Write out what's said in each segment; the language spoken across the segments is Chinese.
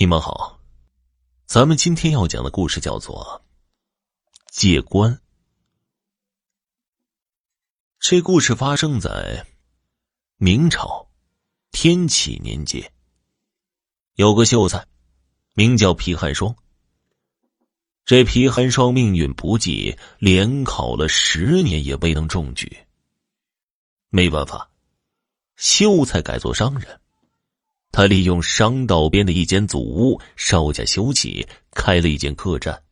你们好，咱们今天要讲的故事叫做《借官》。这故事发生在明朝天启年间，有个秀才名叫皮寒霜。这皮寒霜命运不济，连考了十年也未能中举。没办法，秀才改做商人。他利用商道边的一间祖屋，稍加修葺，开了一间客栈。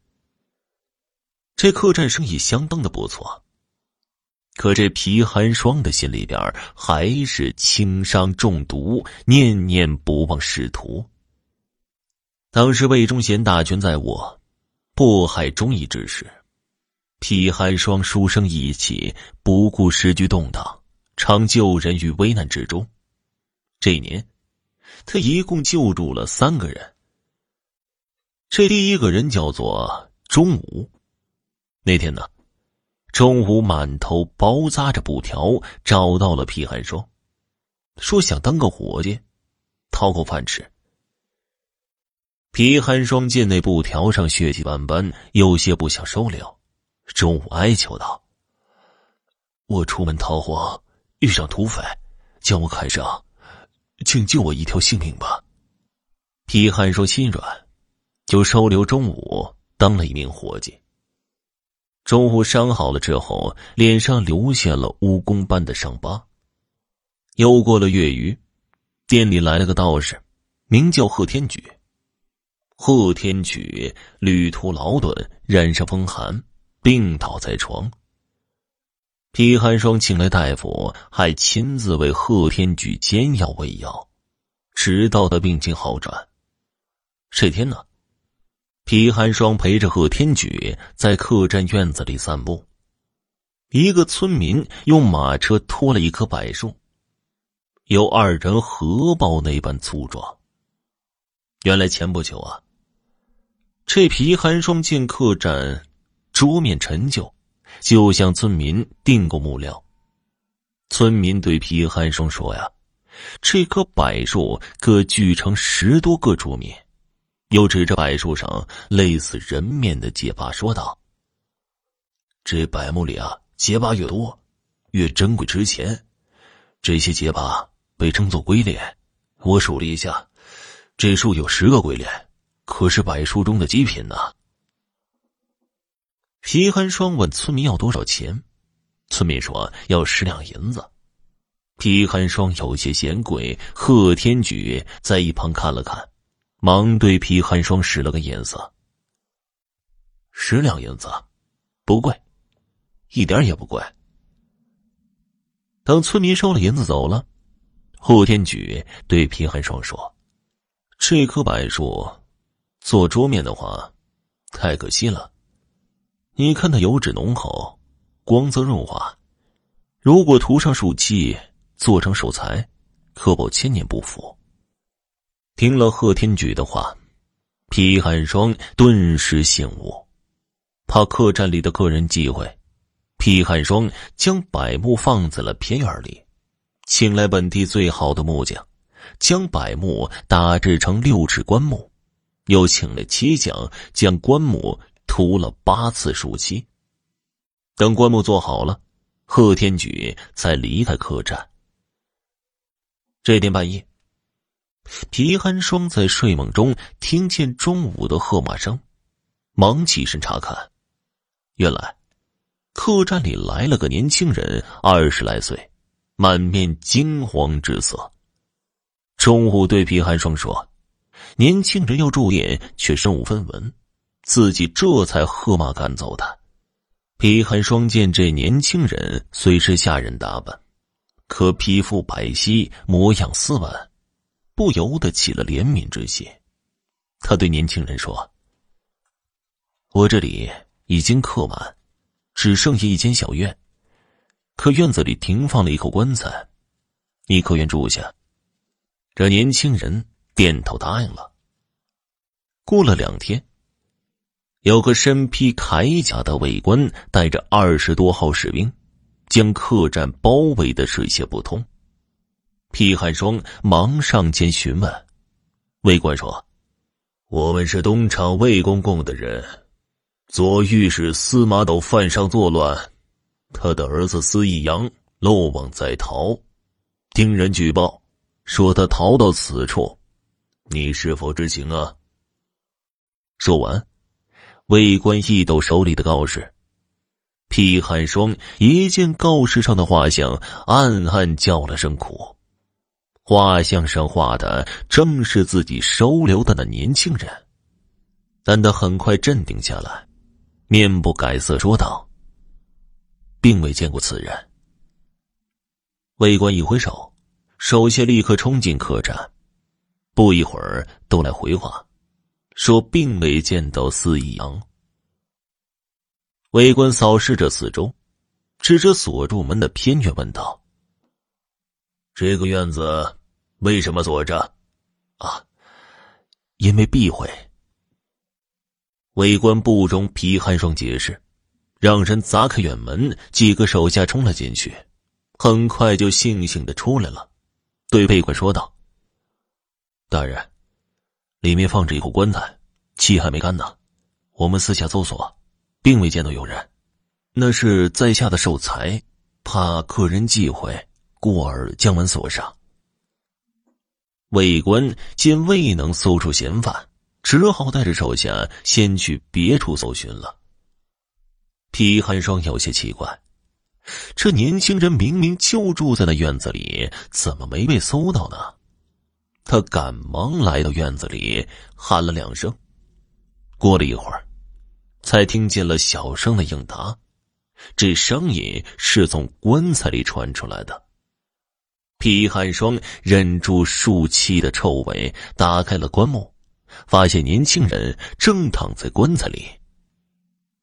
这客栈生意相当的不错。可这皮寒霜的心里边还是轻伤中毒，念念不忘仕途。当时魏忠贤大权在握，迫害忠义之时，皮寒霜书生义气，不顾时局动荡，常救人于危难之中。这一年。他一共救助了三个人。这第一个人叫做钟武。那天呢，钟武满头包扎着布条，找到了皮寒霜，说想当个伙计，讨口饭吃。皮寒霜见那布条上血迹斑斑，有些不想收留。钟武哀求道：“我出门逃荒，遇上土匪，将我砍伤。”请救我一条性命吧！皮寒说心软，就收留钟武当了一名伙计。钟武伤好了之后，脸上留下了蜈蚣般的伤疤。又过了月余，店里来了个道士，名叫贺天举。贺天举旅途劳顿，染上风寒，病倒在床。皮寒霜请来大夫，还亲自为贺天举煎药喂药，直到他病情好转。这天呢，皮寒霜陪着贺天举在客栈院子里散步，一个村民用马车拖了一棵柏树，有二人合抱那般粗壮。原来前不久啊，这皮寒霜进客栈，桌面陈旧。就向村民订购木料。村民对皮寒霜说：“呀，这棵柏树可锯成十多个桌面。”又指着柏树上类似人面的结疤说道：“这柏木里啊，结疤越多，越珍贵值钱。这些结疤被称作龟脸。我数了一下，这树有十个龟脸，可是柏树中的极品呢。”皮寒霜问村民要多少钱，村民说要十两银子。皮寒霜有些嫌贵，贺天举在一旁看了看，忙对皮寒霜使了个眼色。十两银子，不贵，一点也不贵。等村民收了银子走了，贺天举对皮寒霜说：“这棵柏树做桌面的话，太可惜了。”你看它油脂浓厚，光泽润滑，如果涂上树漆，做成手材，可保千年不腐。听了贺天举的话，皮寒霜顿时醒悟，怕客栈里的客人忌讳，皮寒霜将柏木放在了偏院里，请来本地最好的木匠，将柏木打制成六尺棺木，又请了漆匠将棺木。涂了八次树漆。等棺木做好了，贺天举才离开客栈。这天半夜，皮寒霜在睡梦中听见中午的喝马声，忙起身查看，原来客栈里来了个年轻人，二十来岁，满面惊慌之色。中午对皮寒霜说：“年轻人要住店，却身无分文。”自己这才喝马赶走他。皮寒霜见这年轻人虽是下人打扮，可皮肤白皙，模样斯文，不由得起了怜悯之心。他对年轻人说：“我这里已经客满，只剩下一间小院，可院子里停放了一口棺材，你可愿住下？”这年轻人点头答应了。过了两天。有个身披铠甲的卫官，带着二十多号士兵，将客栈包围的水泄不通。皮寒霜忙上前询问，卫官说：“我们是东厂魏公公的人，左御史司马斗犯上作乱，他的儿子司义阳漏网在逃，听人举报说他逃到此处，你是否知情啊？说完，魏官一抖手里的告示，皮寒霜一见告示上的画像，暗暗叫了声苦。画像上画的正是自己收留的那年轻人，但他很快镇定下来，面不改色说道：“并未见过此人。”魏官一挥手，手下立刻冲进客栈，不一会儿都来回话，说并未见到司义阳。卫官扫视着四周，指着锁住门的偏院问道。这个院子为什么锁着？啊，因为避讳。卫官不容皮寒霜解释，让人砸开院门，几个手下冲了进去，很快就悻悻的出来了，对被官说道：“大人，里面放着一口棺材，气还没干呢。我们私下搜索，并未见到有人，那是在下的寿材，怕客人忌讳。”故而将门锁上。卫官见未能搜出嫌犯，只好带着手下先去别处搜寻了。皮寒霜有些奇怪，这年轻人明明就住在那院子里，怎么没被搜到呢？他赶忙来到院子里，喊了两声。过了一会儿，才听见了小声的应答，这声音是从棺材里传出来的。皮寒霜忍住树气的臭味，打开了棺木，发现年轻人正躺在棺材里。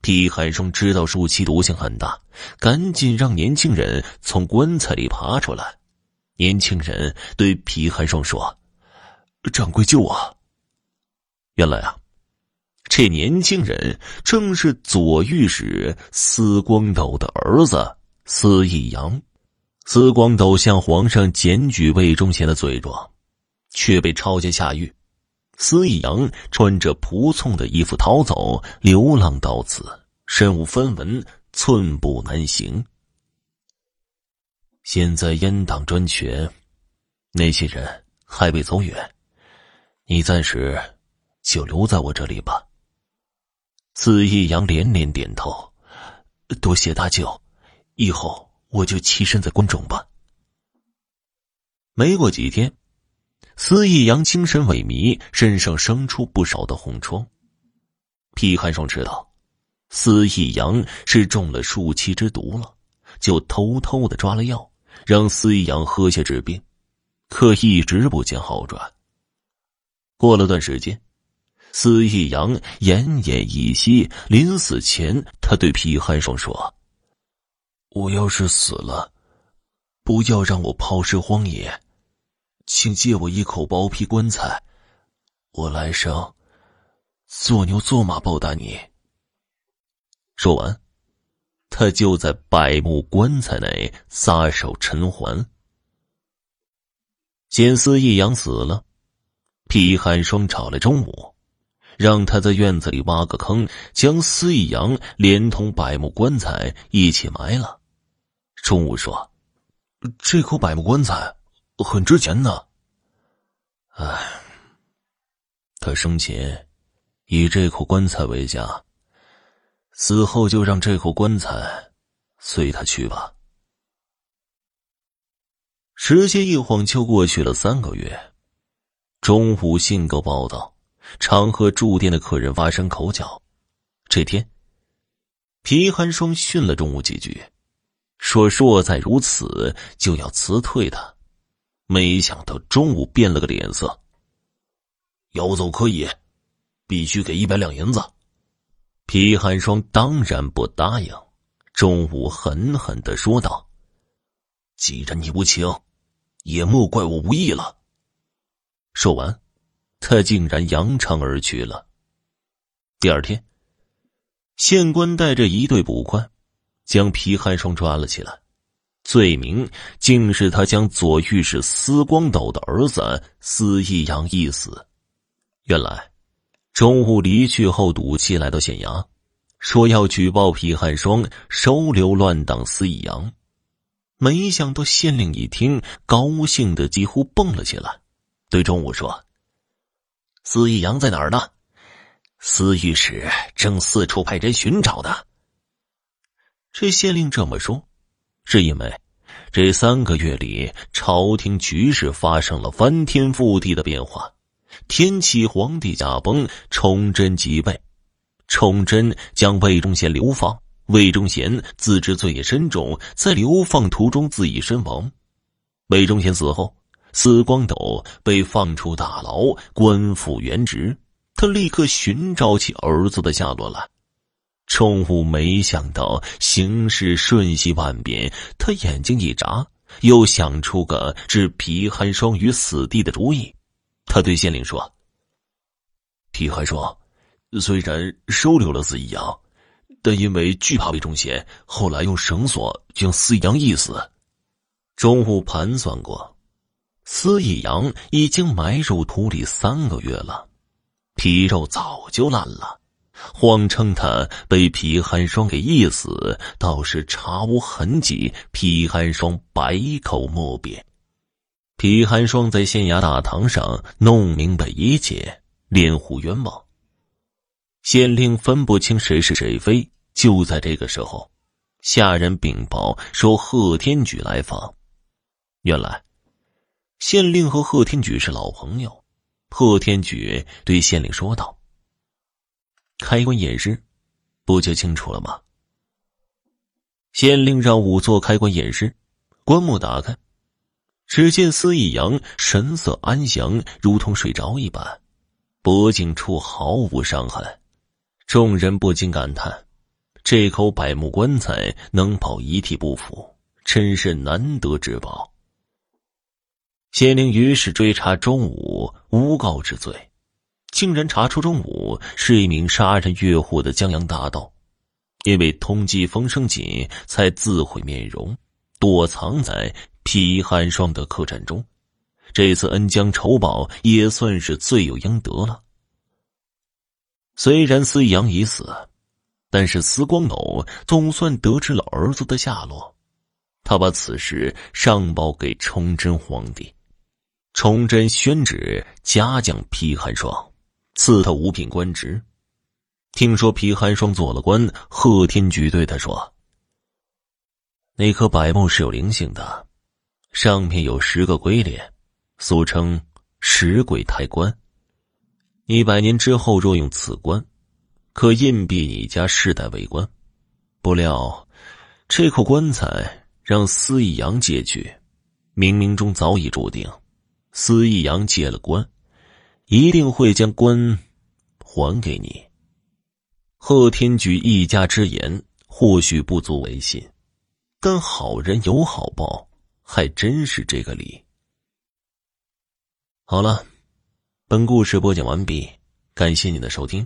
皮寒霜知道树气毒性很大，赶紧让年轻人从棺材里爬出来。年轻人对皮寒霜说：“掌柜救我！”原来啊，这年轻人正是左御史司光斗的儿子司义阳。司光斗向皇上检举魏忠贤的罪状，却被抄家下狱。司义阳穿着仆从的衣服逃走，流浪到此，身无分文，寸步难行。现在阉党专权，那些人还未走远，你暂时就留在我这里吧。司义阳连连点头，多谢大舅，以后。我就栖身在关中吧。没过几天，司义阳精神萎靡，身上生出不少的红疮。皮寒霜知道，司义阳是中了树气之毒了，就偷偷的抓了药，让司义阳喝下治病，可一直不见好转。过了段时间，司义阳奄奄一息，临死前，他对皮寒霜说。我要是死了，不要让我抛尸荒野，请借我一口薄皮棺材，我来生做牛做马报答你。说完，他就在百木棺材内撒手尘寰。见司义阳死了，皮寒霜找来中午，让他在院子里挖个坑，将司义阳连同百木棺材一起埋了。中午说：“这口百木棺材很值钱呢。”唉，他生前以这口棺材为家，死后就让这口棺材随他去吧。时间一晃就过去了三个月。中午信狗报道，常和住店的客人发生口角。这天，皮寒霜训了中午几句。说若再如此，就要辞退他。没想到中午变了个脸色，要走可以，必须给一百两银子。皮寒霜当然不答应。中午狠狠的说道：“既然你无情，也莫怪我无义了。”说完，他竟然扬长而去了。第二天，县官带着一队捕快。将皮寒霜抓了起来，罪名竟是他将左御史司光斗的儿子司义阳缢死。原来，中午离去后，赌气来到县衙，说要举报皮寒霜收留乱党司义阳。没想到县令一听，高兴的几乎蹦了起来，对钟武说：“司义阳在哪儿呢？司御史正四处派人寻找呢。”这县令这么说，是因为这三个月里，朝廷局势发生了翻天覆地的变化。天启皇帝驾崩，崇祯即位，崇祯将魏忠贤流放。魏忠贤自知罪业深重，在流放途中自缢身亡。魏忠贤死后，司光斗被放出大牢，官复原职。他立刻寻找起儿子的下落来。崇武没想到形势瞬息万变，他眼睛一眨，又想出个置皮寒霜于死地的主意。他对县令说：“皮寒霜虽然收留了司一阳，但因为惧怕魏忠贤，后来用绳索将司一阳缢死。中午盘算过，司义阳已经埋入土里三个月了，皮肉早就烂了。谎称他被皮寒霜给缢死，倒是查无痕迹。皮寒霜百口莫辩。”皮寒霜在县衙大堂上弄明白一切，连呼冤枉。县令分不清谁是谁非。就在这个时候，下人禀报说贺天举来访。原来，县令和贺天举是老朋友。贺天举对县令说道：“开棺验尸，不就清楚了吗？”县令让仵作开棺验尸，棺木打开。只见司义阳神色安详，如同睡着一般，脖颈处毫无伤痕。众人不禁感叹：这口百木棺材能保遗体不腐，真是难得之宝。县令于是追查钟武诬告之罪，竟然查出钟武是一名杀人越货的江洋大盗，因为通缉风声紧，才自毁面容，躲藏在。皮寒霜的客栈中，这次恩将仇报也算是罪有应得了。虽然司阳已死，但是司光斗总算得知了儿子的下落。他把此事上报给崇祯皇帝，崇祯宣旨嘉奖皮寒霜，赐他五品官职。听说皮寒霜做了官，贺天举对他说：“那棵柏木是有灵性的。”上面有十个龟脸，俗称“十鬼抬棺”。一百年之后，若用此棺，可硬币你家世代为官。不料，这口棺材让司义阳借去，冥冥中早已注定，司义阳借了官，一定会将官还给你。贺天举一家之言，或许不足为信，但好人有好报。还真是这个理。好了，本故事播讲完毕，感谢您的收听。